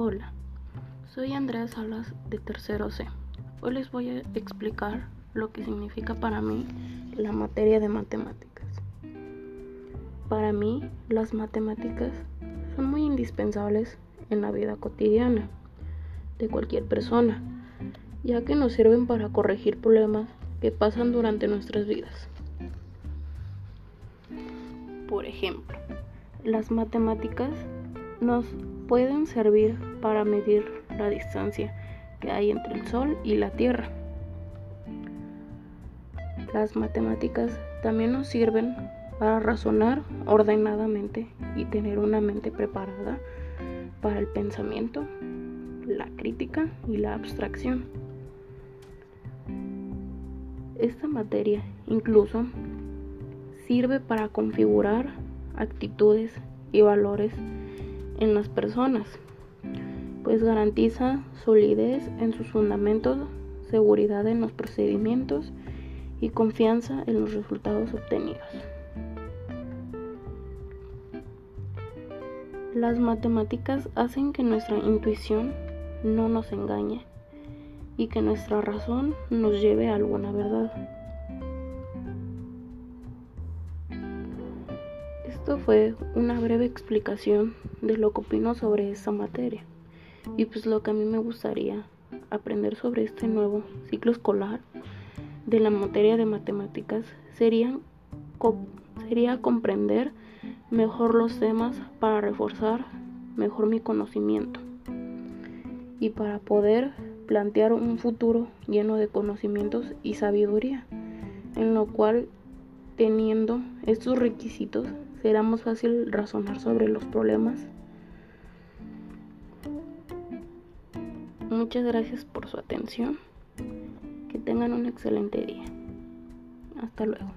Hola, soy Andrea Salas de Tercero C. Hoy les voy a explicar lo que significa para mí la materia de matemáticas. Para mí, las matemáticas son muy indispensables en la vida cotidiana de cualquier persona, ya que nos sirven para corregir problemas que pasan durante nuestras vidas. Por ejemplo, las matemáticas nos pueden servir para medir la distancia que hay entre el Sol y la Tierra. Las matemáticas también nos sirven para razonar ordenadamente y tener una mente preparada para el pensamiento, la crítica y la abstracción. Esta materia incluso sirve para configurar actitudes y valores en las personas, pues garantiza solidez en sus fundamentos, seguridad en los procedimientos y confianza en los resultados obtenidos. Las matemáticas hacen que nuestra intuición no nos engañe y que nuestra razón nos lleve a alguna verdad. Esto fue una breve explicación de lo que opino sobre esta materia y pues lo que a mí me gustaría aprender sobre este nuevo ciclo escolar de la materia de matemáticas sería, sería comprender mejor los temas para reforzar mejor mi conocimiento y para poder plantear un futuro lleno de conocimientos y sabiduría, en lo cual teniendo estos requisitos será más fácil razonar sobre los problemas. Muchas gracias por su atención. Que tengan un excelente día. Hasta luego.